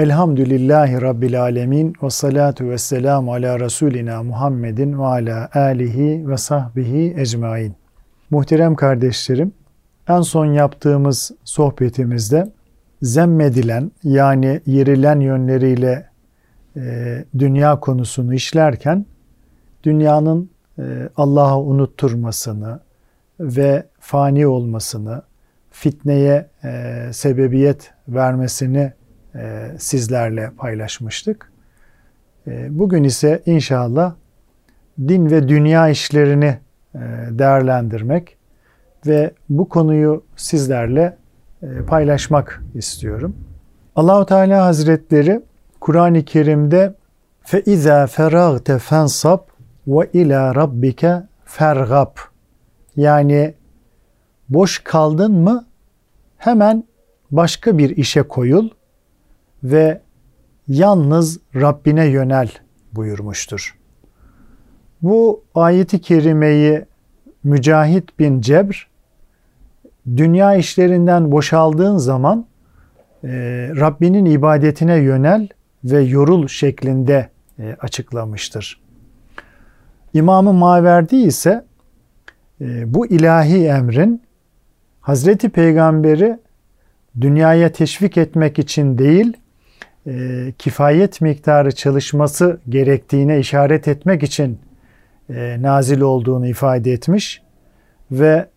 Elhamdülillahi Rabbil alemin ve salatu ve selamu ala Resulina Muhammedin ve ala alihi ve sahbihi ecmain. Muhterem kardeşlerim, en son yaptığımız sohbetimizde zemmedilen yani yerilen yönleriyle e, dünya konusunu işlerken dünyanın e, Allah'ı unutturmasını ve fani olmasını, fitneye e, sebebiyet vermesini e, sizlerle paylaşmıştık. E, bugün ise inşallah din ve dünya işlerini e, değerlendirmek ve bu konuyu sizlerle paylaşmak istiyorum. Allahu Teala Hazretleri Kur'an-ı Kerim'de feragte fensab ve ila rabbike fergab yani boş kaldın mı hemen başka bir işe koyul ve yalnız Rabbine yönel buyurmuştur. Bu ayeti kerimeyi Mücahit bin Cebr dünya işlerinden boşaldığın zaman e, Rabbinin ibadetine yönel ve yorul şeklinde e, açıklamıştır. İmamı Maverdi ise e, bu ilahi emrin Hazreti Peygamberi dünyaya teşvik etmek için değil, e, kifayet miktarı çalışması gerektiğine işaret etmek için e, nazil olduğunu ifade etmiş ve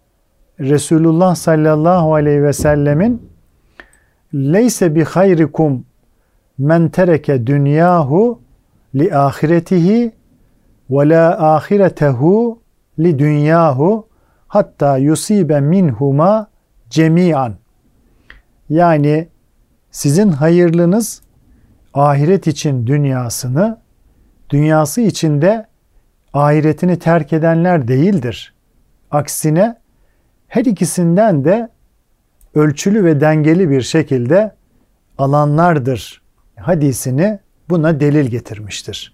Resulullah sallallahu aleyhi ve sellemin leyse bi hayrikum men tereke dünyahu li ahiretihi ve la ahiretehu li dünyahu hatta yusibe minhuma cemian. Yani sizin hayırlınız ahiret için dünyasını, dünyası için de ahiretini terk edenler değildir. Aksine her ikisinden de ölçülü ve dengeli bir şekilde alanlardır hadisini buna delil getirmiştir.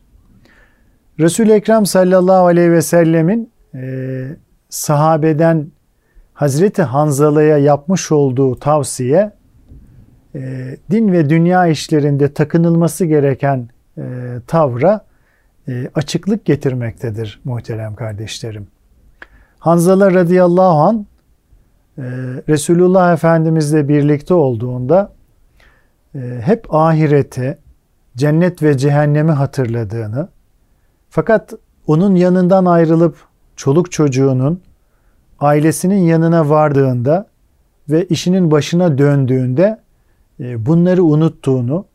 Resul-i Ekrem sallallahu aleyhi ve sellemin e, sahabeden Hazreti Hanzala'ya yapmış olduğu tavsiye e, din ve dünya işlerinde takınılması gereken e, tavra e, açıklık getirmektedir muhterem kardeşlerim. Hanzala radıyallahu an e, Resulullah Efendimizle birlikte olduğunda e, hep ahireti, cennet ve cehennemi hatırladığını fakat onun yanından ayrılıp çoluk çocuğunun ailesinin yanına vardığında ve işinin başına döndüğünde bunları unuttuğunu,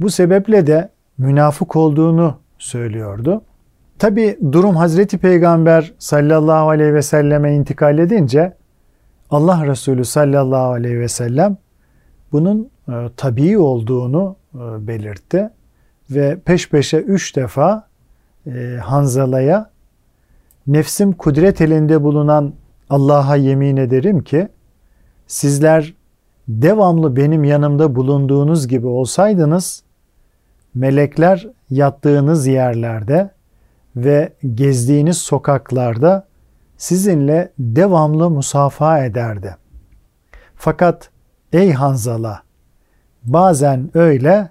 bu sebeple de münafık olduğunu söylüyordu. Tabi durum Hazreti Peygamber sallallahu aleyhi ve selleme intikal edince Allah Resulü sallallahu aleyhi ve sellem bunun e, tabii olduğunu e, belirtti ve peş peşe üç defa e, Hanzala'ya nefsim kudret elinde bulunan Allah'a yemin ederim ki sizler devamlı benim yanımda bulunduğunuz gibi olsaydınız melekler yattığınız yerlerde ve gezdiğiniz sokaklarda sizinle devamlı musafaha ederdi. Fakat ey Hanzala bazen öyle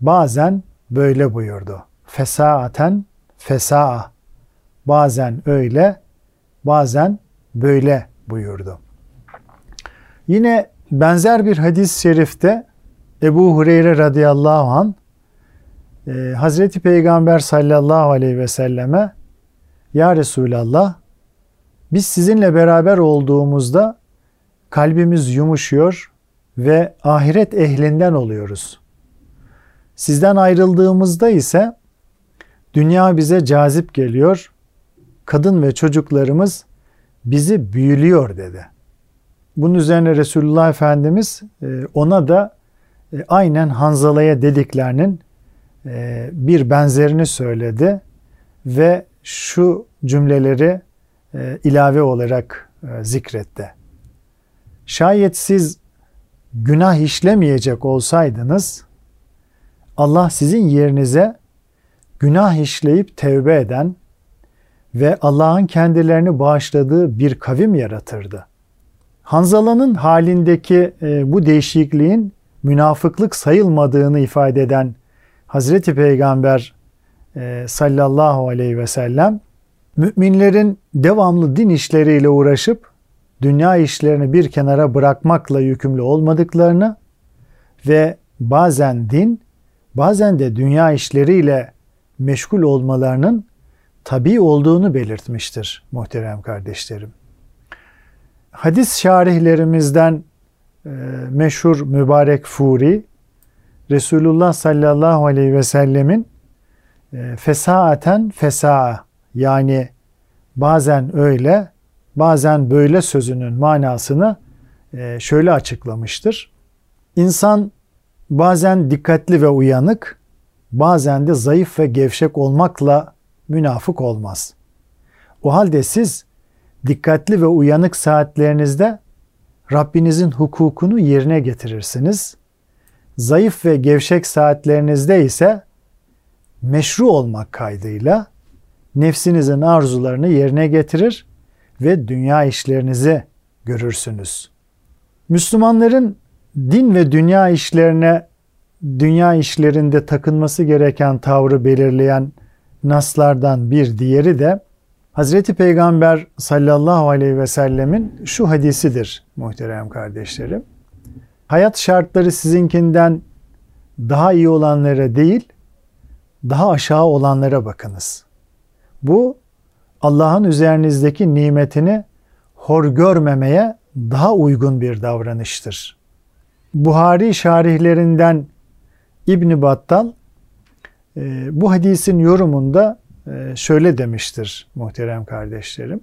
bazen böyle buyurdu. Fesaaten fesaa. Bazen öyle bazen böyle buyurdu. Yine benzer bir hadis-i şerifte Ebu Hureyre radıyallahu an e, Hazreti Peygamber sallallahu aleyhi ve selleme Ya Resulallah biz sizinle beraber olduğumuzda kalbimiz yumuşuyor ve ahiret ehlinden oluyoruz. Sizden ayrıldığımızda ise dünya bize cazip geliyor, kadın ve çocuklarımız bizi büyülüyor dedi. Bunun üzerine Resulullah Efendimiz e, ona da e, aynen Hanzala'ya dediklerinin e, bir benzerini söyledi ve şu cümleleri ilave olarak zikretti. Şayet siz günah işlemeyecek olsaydınız Allah sizin yerinize günah işleyip tevbe eden ve Allah'ın kendilerini bağışladığı bir kavim yaratırdı. Hanzala'nın halindeki e, bu değişikliğin münafıklık sayılmadığını ifade eden Hazreti Peygamber e, sallallahu aleyhi ve sellem müminlerin devamlı din işleriyle uğraşıp dünya işlerini bir kenara bırakmakla yükümlü olmadıklarını ve bazen din, bazen de dünya işleriyle meşgul olmalarının tabi olduğunu belirtmiştir muhterem kardeşlerim. Hadis şarihlerimizden e, meşhur mübarek Furi, Resulullah sallallahu aleyhi ve sellemin e, fesaaten fesaa yani bazen öyle bazen böyle sözünün manasını e, şöyle açıklamıştır. İnsan bazen dikkatli ve uyanık, bazen de zayıf ve gevşek olmakla münafık olmaz. O halde siz dikkatli ve uyanık saatlerinizde Rabbinizin hukukunu yerine getirirsiniz. Zayıf ve gevşek saatlerinizde ise meşru olmak kaydıyla nefsinizin arzularını yerine getirir ve dünya işlerinizi görürsünüz. Müslümanların din ve dünya işlerine dünya işlerinde takınması gereken tavrı belirleyen naslardan bir diğeri de Hazreti Peygamber sallallahu aleyhi ve sellemin şu hadisidir muhterem kardeşlerim. Hayat şartları sizinkinden daha iyi olanlara değil, daha aşağı olanlara bakınız. Bu Allah'ın üzerinizdeki nimetini hor görmemeye daha uygun bir davranıştır. Buhari şarihlerinden İbn Battal e, bu hadisin yorumunda şöyle demiştir muhterem kardeşlerim.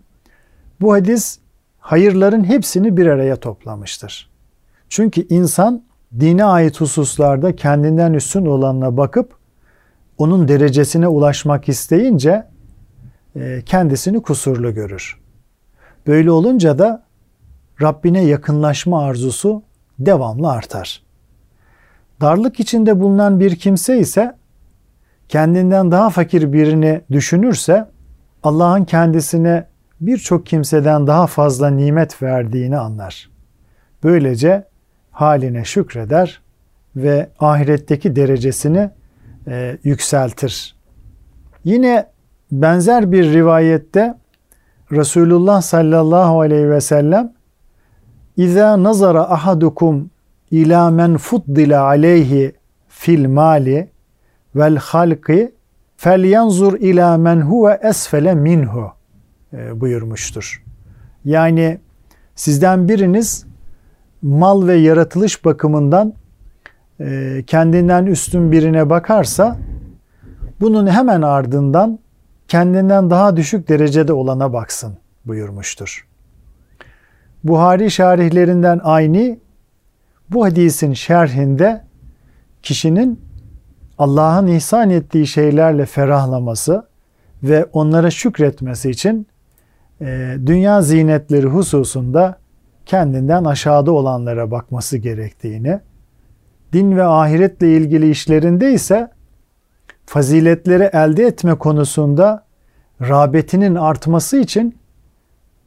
Bu hadis hayırların hepsini bir araya toplamıştır. Çünkü insan dine ait hususlarda kendinden üstün olanına bakıp onun derecesine ulaşmak isteyince e, kendisini kusurlu görür. Böyle olunca da Rabbine yakınlaşma arzusu devamlı artar. Darlık içinde bulunan bir kimse ise kendinden daha fakir birini düşünürse Allah'ın kendisine birçok kimseden daha fazla nimet verdiğini anlar. Böylece haline şükreder ve ahiretteki derecesini e, yükseltir. Yine benzer bir rivayette Resulullah sallallahu aleyhi ve sellem İza nazara ahadukum ila men fuddila aleyhi fil mali vel halqi fel yanzur ila men huve esfele minhu e, buyurmuştur. Yani sizden biriniz mal ve yaratılış bakımından e, kendinden üstün birine bakarsa bunun hemen ardından kendinden daha düşük derecede olana baksın buyurmuştur. Buhari şarihlerinden aynı bu hadisin şerhinde kişinin Allah'ın ihsan ettiği şeylerle ferahlaması ve onlara şükretmesi için e, dünya zinetleri hususunda kendinden aşağıda olanlara bakması gerektiğini, din ve ahiretle ilgili işlerinde ise faziletleri elde etme konusunda rağbetinin artması için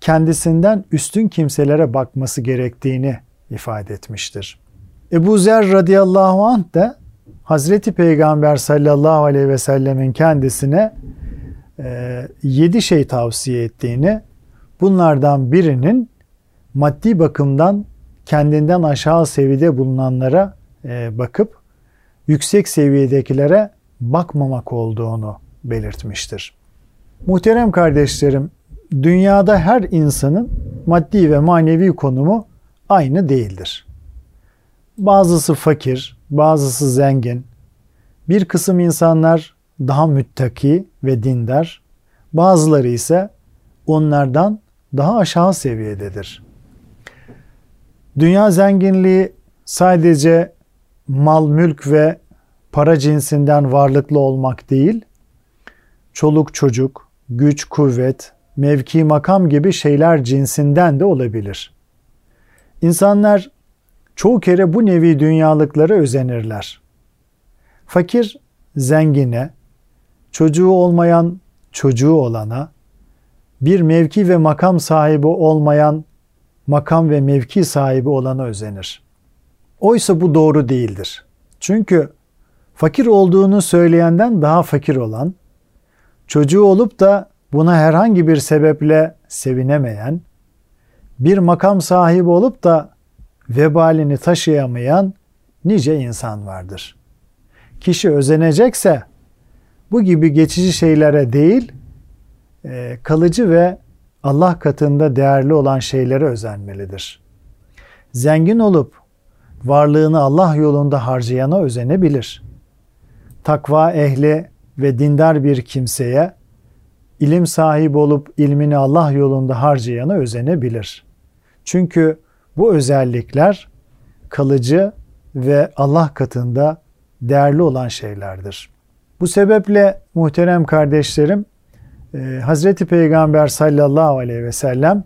kendisinden üstün kimselere bakması gerektiğini ifade etmiştir. Ebu Zer radıyallahu anh da Hazreti Peygamber sallallahu aleyhi ve sellemin kendisine e, yedi şey tavsiye ettiğini, bunlardan birinin maddi bakımdan kendinden aşağı seviyede bulunanlara e, bakıp yüksek seviyedekilere bakmamak olduğunu belirtmiştir. Muhterem kardeşlerim, dünyada her insanın maddi ve manevi konumu aynı değildir. Bazısı fakir, bazısı zengin. Bir kısım insanlar daha müttaki ve dindar, bazıları ise onlardan daha aşağı seviyededir. Dünya zenginliği sadece mal, mülk ve para cinsinden varlıklı olmak değil, çoluk çocuk, güç, kuvvet, mevki, makam gibi şeyler cinsinden de olabilir. İnsanlar çoğu kere bu nevi dünyalıklara özenirler. Fakir zengine, çocuğu olmayan çocuğu olana, bir mevki ve makam sahibi olmayan makam ve mevki sahibi olana özenir. Oysa bu doğru değildir. Çünkü fakir olduğunu söyleyenden daha fakir olan, çocuğu olup da buna herhangi bir sebeple sevinemeyen, bir makam sahibi olup da vebalini taşıyamayan nice insan vardır. Kişi özenecekse bu gibi geçici şeylere değil, e, kalıcı ve Allah katında değerli olan şeylere özenmelidir. Zengin olup varlığını Allah yolunda harcayana özenebilir. Takva ehli ve dindar bir kimseye ilim sahibi olup ilmini Allah yolunda harcayana özenebilir. Çünkü bu özellikler kalıcı ve Allah katında değerli olan şeylerdir. Bu sebeple muhterem kardeşlerim e, Hazreti Peygamber sallallahu aleyhi ve sellem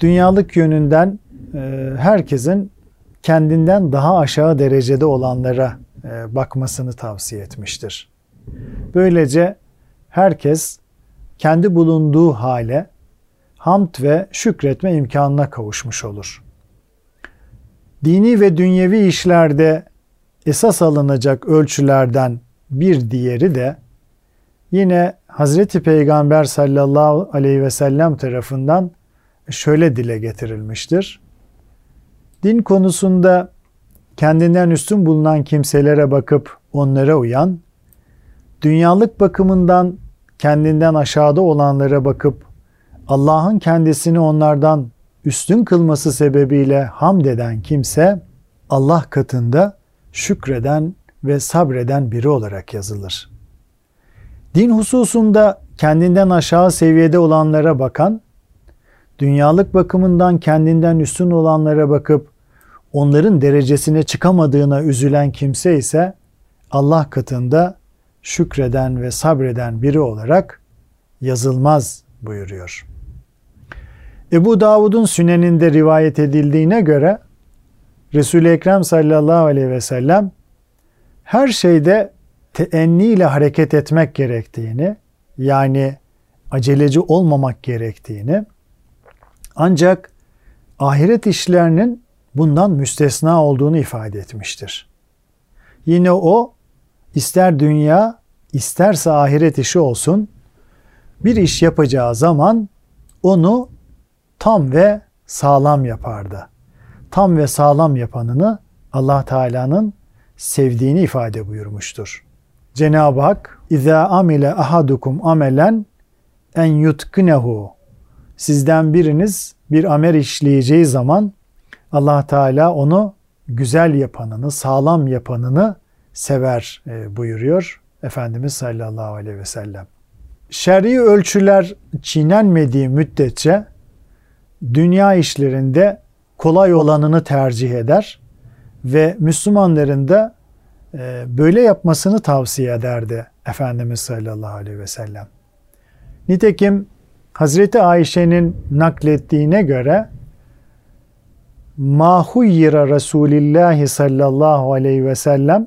dünyalık yönünden e, herkesin kendinden daha aşağı derecede olanlara e, bakmasını tavsiye etmiştir. Böylece herkes kendi bulunduğu hale hamd ve şükretme imkanına kavuşmuş olur. Dini ve dünyevi işlerde esas alınacak ölçülerden bir diğeri de yine Hazreti Peygamber sallallahu aleyhi ve sellem tarafından şöyle dile getirilmiştir. Din konusunda kendinden üstün bulunan kimselere bakıp onlara uyan, dünyalık bakımından kendinden aşağıda olanlara bakıp Allah'ın kendisini onlardan üstün kılması sebebiyle hamd eden kimse Allah katında şükreden ve sabreden biri olarak yazılır. Din hususunda kendinden aşağı seviyede olanlara bakan, dünyalık bakımından kendinden üstün olanlara bakıp onların derecesine çıkamadığına üzülen kimse ise Allah katında şükreden ve sabreden biri olarak yazılmaz buyuruyor. Ebu Davud'un süneninde rivayet edildiğine göre Resul-i Ekrem sallallahu aleyhi ve sellem her şeyde teenni ile hareket etmek gerektiğini yani aceleci olmamak gerektiğini ancak ahiret işlerinin bundan müstesna olduğunu ifade etmiştir. Yine o ister dünya isterse ahiret işi olsun bir iş yapacağı zaman onu tam ve sağlam yapardı. Tam ve sağlam yapanını Allah Teala'nın sevdiğini ifade buyurmuştur. Cenab-ı Hak İza amile ahadukum amelen en yutkinehu Sizden biriniz bir amel işleyeceği zaman Allah Teala onu güzel yapanını, sağlam yapanını sever e, buyuruyor Efendimiz sallallahu aleyhi ve sellem. Şer'i ölçüler çiğnenmediği müddetçe dünya işlerinde kolay olanını tercih eder ve Müslümanların da e, böyle yapmasını tavsiye ederdi Efendimiz sallallahu aleyhi ve sellem. Nitekim Hazreti Ayşe'nin naklettiğine göre ma huyyira Resulillah sallallahu aleyhi ve sellem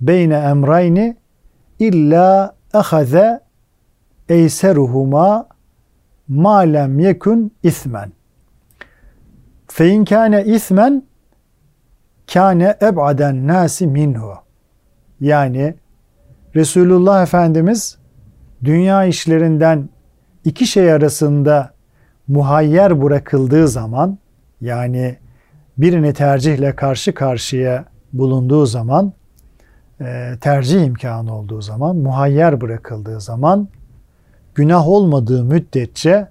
beyne emrayni illa ahaze eyseruhuma ma lem yekun ismen. Fe kâne ismen kâne eb'aden nasi minhu. Yani Resulullah Efendimiz dünya işlerinden iki şey arasında muhayyer bırakıldığı zaman yani birini tercihle karşı karşıya bulunduğu zaman, e, tercih imkanı olduğu zaman, muhayyer bırakıldığı zaman, günah olmadığı müddetçe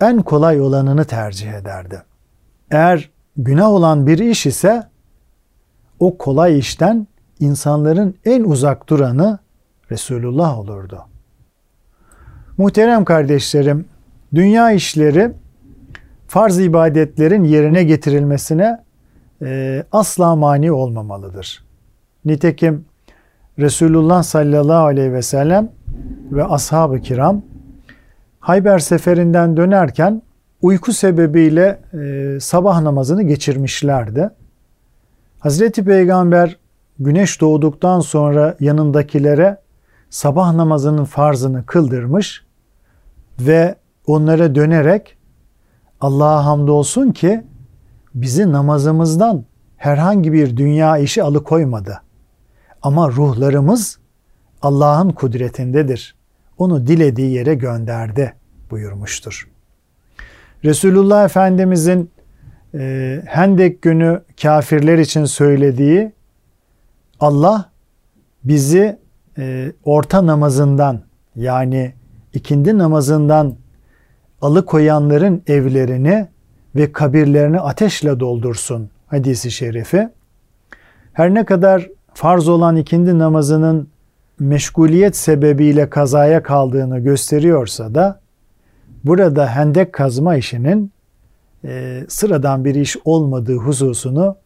en kolay olanını tercih ederdi. Eğer günah olan bir iş ise o kolay işten insanların en uzak duranı Resulullah olurdu. Muhterem kardeşlerim, dünya işleri farz ibadetlerin yerine getirilmesine e, asla mani olmamalıdır. Nitekim Resulullah sallallahu aleyhi ve sellem ve ashab-ı kiram Hayber seferinden dönerken uyku sebebiyle e, sabah namazını geçirmişlerdi. Hazreti Peygamber güneş doğduktan sonra yanındakilere sabah namazının farzını kıldırmış ve onlara dönerek Allah'a hamdolsun ki bizi namazımızdan herhangi bir dünya işi alıkoymadı. Ama ruhlarımız Allah'ın kudretindedir. Onu dilediği yere gönderdi buyurmuştur. Resulullah Efendimizin e, Hendek günü kafirler için söylediği Allah bizi e, orta namazından yani ikindi namazından alıkoyanların evlerini ve kabirlerini ateşle doldursun hadisi şerifi. Her ne kadar farz olan ikindi namazının meşguliyet sebebiyle kazaya kaldığını gösteriyorsa da burada hendek kazma işinin e, sıradan bir iş olmadığı hususunu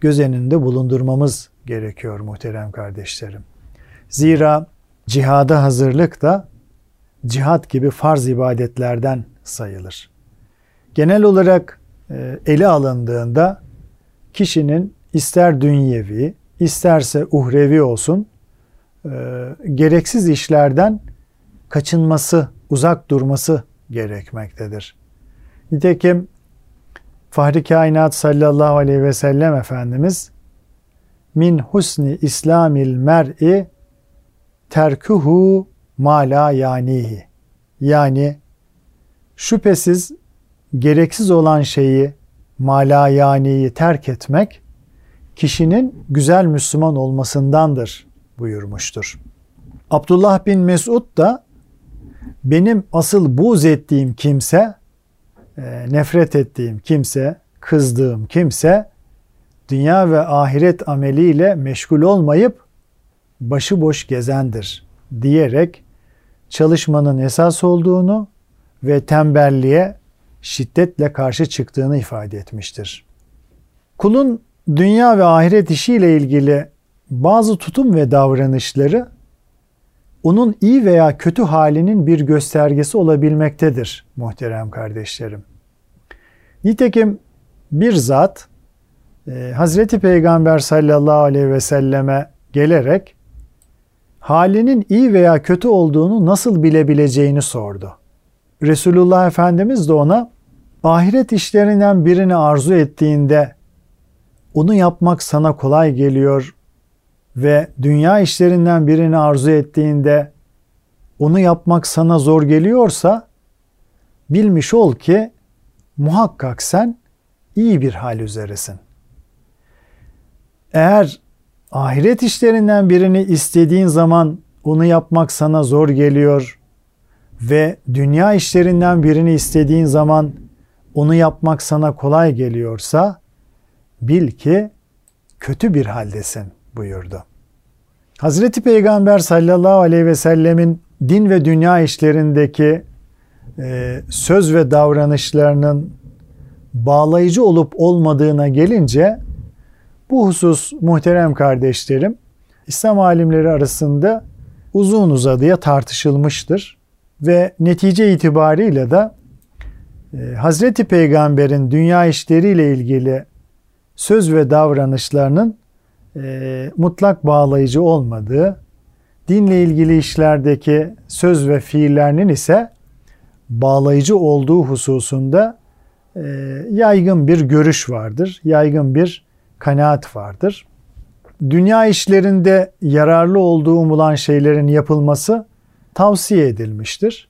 göz önünde bulundurmamız gerekiyor muhterem kardeşlerim. Zira cihada hazırlık da cihat gibi farz ibadetlerden sayılır. Genel olarak e, ele alındığında kişinin ister dünyevi, isterse uhrevi olsun e, gereksiz işlerden kaçınması, uzak durması gerekmektedir. Nitekim Fahri Kainat sallallahu aleyhi ve sellem Efendimiz min husni islamil mer'i terkuhu mala yanihi. Yani şüphesiz gereksiz olan şeyi mala yaniyi terk etmek kişinin güzel Müslüman olmasındandır buyurmuştur. Abdullah bin Mesud da benim asıl buz ettiğim kimse, e, nefret ettiğim kimse, kızdığım kimse dünya ve ahiret ameliyle meşgul olmayıp başıboş gezendir diyerek çalışmanın esas olduğunu ve tembelliğe şiddetle karşı çıktığını ifade etmiştir. Kulun dünya ve ahiret işiyle ilgili bazı tutum ve davranışları onun iyi veya kötü halinin bir göstergesi olabilmektedir muhterem kardeşlerim. Nitekim bir zat e, Hazreti Peygamber sallallahu aleyhi ve selleme gelerek halinin iyi veya kötü olduğunu nasıl bilebileceğini sordu. Resulullah Efendimiz de ona ahiret işlerinden birini arzu ettiğinde onu yapmak sana kolay geliyor ve dünya işlerinden birini arzu ettiğinde onu yapmak sana zor geliyorsa bilmiş ol ki muhakkak sen iyi bir hal üzeresin. Eğer ahiret işlerinden birini istediğin zaman onu yapmak sana zor geliyor ve dünya işlerinden birini istediğin zaman onu yapmak sana kolay geliyorsa bil ki kötü bir haldesin buyurdu. Hazreti Peygamber sallallahu aleyhi ve sellemin din ve dünya işlerindeki e, söz ve davranışlarının bağlayıcı olup olmadığına gelince bu husus muhterem kardeşlerim İslam alimleri arasında uzun uzadıya tartışılmıştır ve netice itibariyle de e, Hazreti Peygamber'in dünya işleriyle ilgili söz ve davranışlarının e, mutlak bağlayıcı olmadığı, dinle ilgili işlerdeki söz ve fiillerinin ise bağlayıcı olduğu hususunda e, yaygın bir görüş vardır, yaygın bir kanaat vardır. Dünya işlerinde yararlı olduğu umulan şeylerin yapılması tavsiye edilmiştir.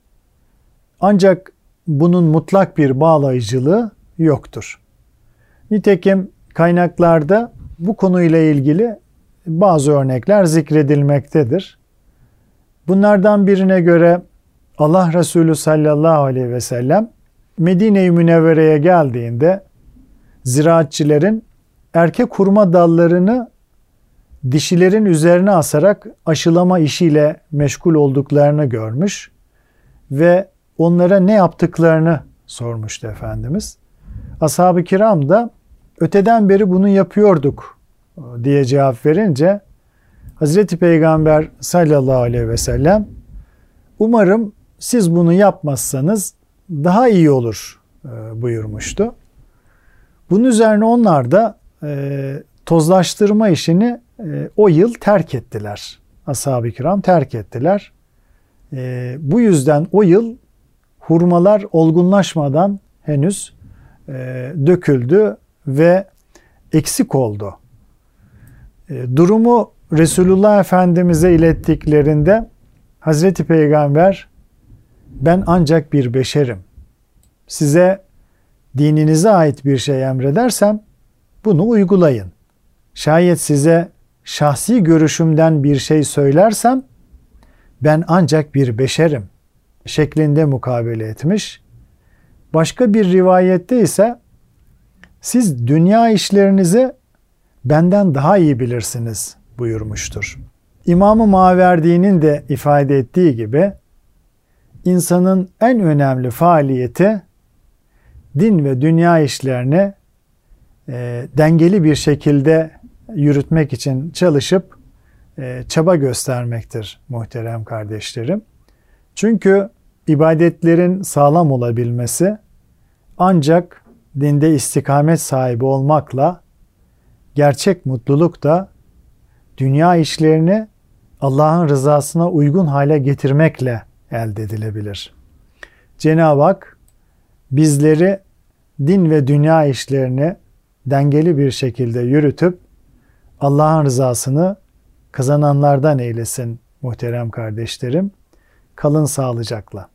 Ancak bunun mutlak bir bağlayıcılığı yoktur. Nitekim kaynaklarda Bu konuyla ilgili bazı örnekler zikredilmektedir. Bunlardan birine göre Allah Resulü sallallahu aleyhi ve sellem Medine-i Münevvere'ye geldiğinde ziraatçilerin erkek hurma dallarını dişilerin üzerine asarak aşılama işiyle meşgul olduklarını görmüş ve onlara ne yaptıklarını sormuştu Efendimiz. Ashab-ı kiram da öteden beri bunu yapıyorduk diye cevap verince Hazreti Peygamber sallallahu aleyhi ve sellem umarım siz bunu yapmazsanız daha iyi olur e, buyurmuştu. Bunun üzerine onlar da e, tozlaştırma işini e, o yıl terk ettiler. Ashab-ı kiram terk ettiler. E, bu yüzden o yıl hurmalar olgunlaşmadan henüz e, döküldü ve eksik oldu. E, durumu Resulullah Efendimiz'e ilettiklerinde Hazreti Peygamber ben ancak bir beşerim. Size dininize ait bir şey emredersem bunu uygulayın. Şayet size şahsi görüşümden bir şey söylersem ben ancak bir beşerim şeklinde mukabele etmiş. Başka bir rivayette ise siz dünya işlerinizi benden daha iyi bilirsiniz buyurmuştur. İmam-ı Maverdi'nin de ifade ettiği gibi insanın en önemli faaliyeti din ve dünya işlerini e, dengeli bir şekilde yürütmek için çalışıp e, çaba göstermektir muhterem kardeşlerim. Çünkü ibadetlerin sağlam olabilmesi ancak dinde istikamet sahibi olmakla gerçek mutluluk da dünya işlerini Allah'ın rızasına uygun hale getirmekle elde edilebilir. Cenab-ı Hak bizleri din ve dünya işlerini dengeli bir şekilde yürütüp Allah'ın rızasını kazananlardan eylesin muhterem kardeşlerim. Kalın sağlıcakla.